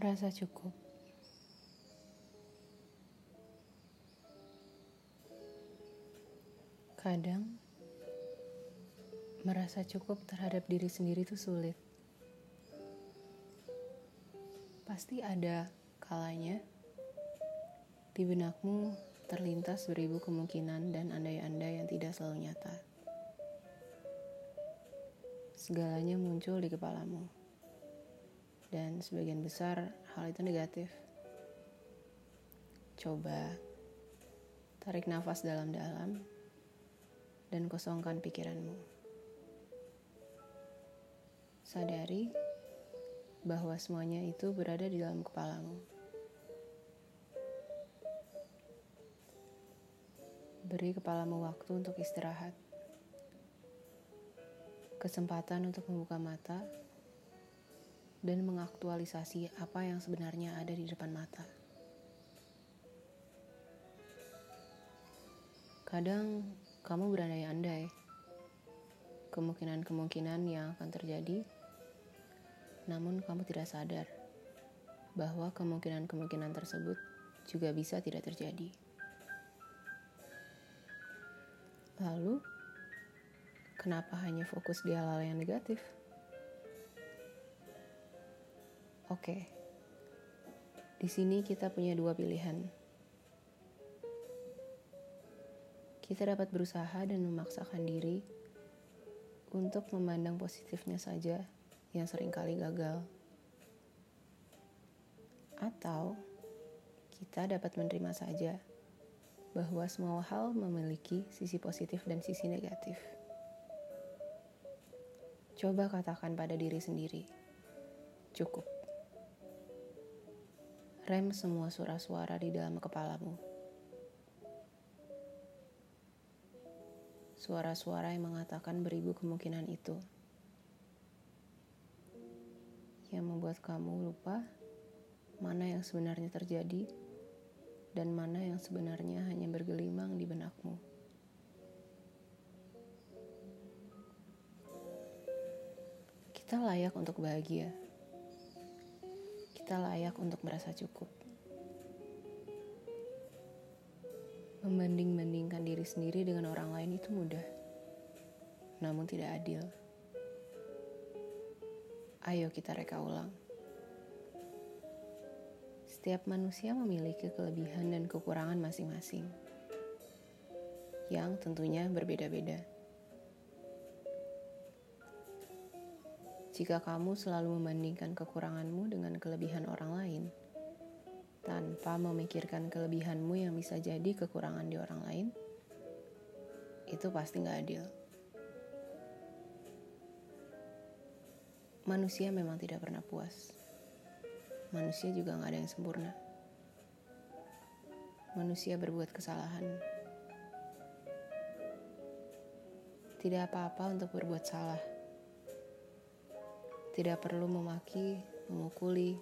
Merasa cukup. Kadang merasa cukup terhadap diri sendiri itu sulit. Pasti ada kalanya di benakmu terlintas beribu kemungkinan dan andai-andai yang tidak selalu nyata. Segalanya muncul di kepalamu dan sebagian besar hal itu negatif. Coba tarik nafas dalam-dalam dan kosongkan pikiranmu. Sadari bahwa semuanya itu berada di dalam kepalamu. Beri kepalamu waktu untuk istirahat, kesempatan untuk membuka mata dan mengaktualisasi apa yang sebenarnya ada di depan mata. Kadang kamu berandai-andai kemungkinan-kemungkinan yang akan terjadi, namun kamu tidak sadar bahwa kemungkinan-kemungkinan tersebut juga bisa tidak terjadi. Lalu, kenapa hanya fokus di hal-hal yang negatif? Oke, di sini kita punya dua pilihan. Kita dapat berusaha dan memaksakan diri untuk memandang positifnya saja yang sering kali gagal. Atau kita dapat menerima saja bahwa semua hal memiliki sisi positif dan sisi negatif. Coba katakan pada diri sendiri, cukup rem semua suara-suara di dalam kepalamu. Suara-suara yang mengatakan beribu kemungkinan itu. Yang membuat kamu lupa mana yang sebenarnya terjadi dan mana yang sebenarnya hanya bergelimang di benakmu. Kita layak untuk bahagia kita layak untuk merasa cukup. Membanding-bandingkan diri sendiri dengan orang lain itu mudah, namun tidak adil. Ayo kita reka ulang. Setiap manusia memiliki kelebihan dan kekurangan masing-masing, yang tentunya berbeda-beda. Jika kamu selalu membandingkan kekuranganmu dengan kelebihan orang lain, tanpa memikirkan kelebihanmu yang bisa jadi kekurangan di orang lain, itu pasti nggak adil. Manusia memang tidak pernah puas. Manusia juga nggak ada yang sempurna. Manusia berbuat kesalahan. Tidak apa-apa untuk berbuat salah tidak perlu memaki, memukuli,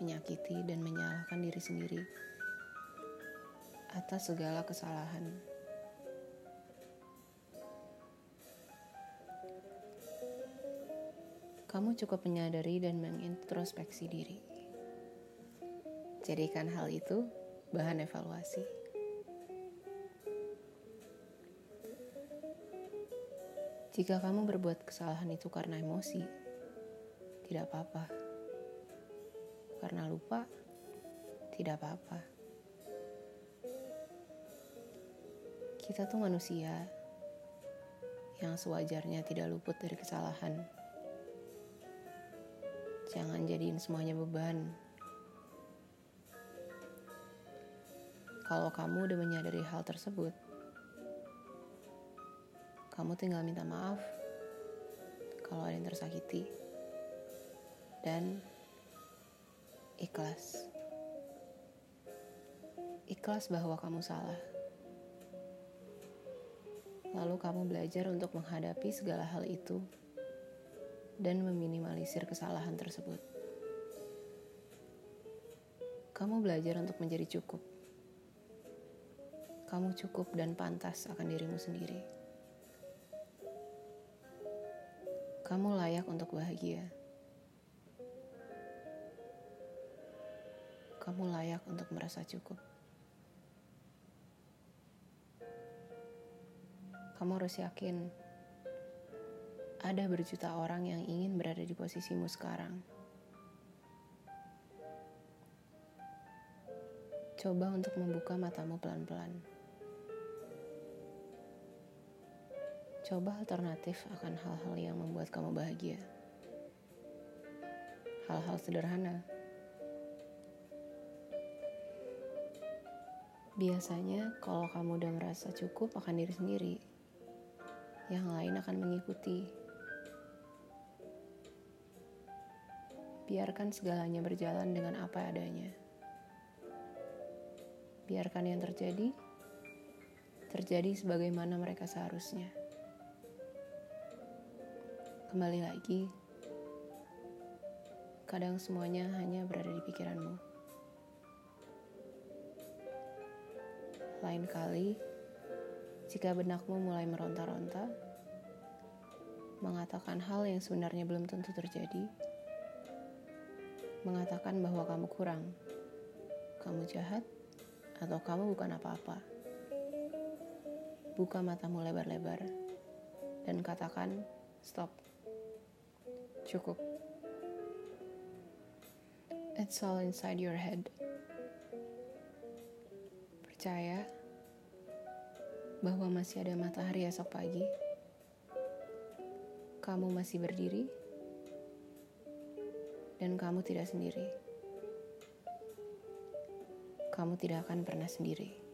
menyakiti, dan menyalahkan diri sendiri atas segala kesalahan. Kamu cukup menyadari dan mengintrospeksi diri. Jadikan hal itu bahan evaluasi. Jika kamu berbuat kesalahan itu karena emosi, tidak apa-apa. Karena lupa, tidak apa-apa. Kita tuh manusia yang sewajarnya tidak luput dari kesalahan. Jangan jadiin semuanya beban. Kalau kamu udah menyadari hal tersebut, kamu tinggal minta maaf kalau ada yang tersakiti dan ikhlas. Ikhlas bahwa kamu salah. Lalu kamu belajar untuk menghadapi segala hal itu dan meminimalisir kesalahan tersebut. Kamu belajar untuk menjadi cukup. Kamu cukup dan pantas akan dirimu sendiri. Kamu layak untuk bahagia. Layak untuk merasa cukup. Kamu harus yakin ada berjuta orang yang ingin berada di posisimu sekarang. Coba untuk membuka matamu pelan-pelan. Coba alternatif akan hal-hal yang membuat kamu bahagia. Hal-hal sederhana. Biasanya kalau kamu udah merasa cukup akan diri sendiri, yang lain akan mengikuti. Biarkan segalanya berjalan dengan apa adanya. Biarkan yang terjadi terjadi sebagaimana mereka seharusnya. Kembali lagi, kadang semuanya hanya berada di pikiranmu. Lain kali, jika benakmu mulai meronta-ronta, mengatakan hal yang sebenarnya belum tentu terjadi, mengatakan bahwa kamu kurang, kamu jahat, atau kamu bukan apa-apa. Buka matamu lebar-lebar dan katakan stop. Cukup. It's all inside your head. Percaya bahwa masih ada matahari esok pagi. Kamu masih berdiri dan kamu tidak sendiri. Kamu tidak akan pernah sendiri.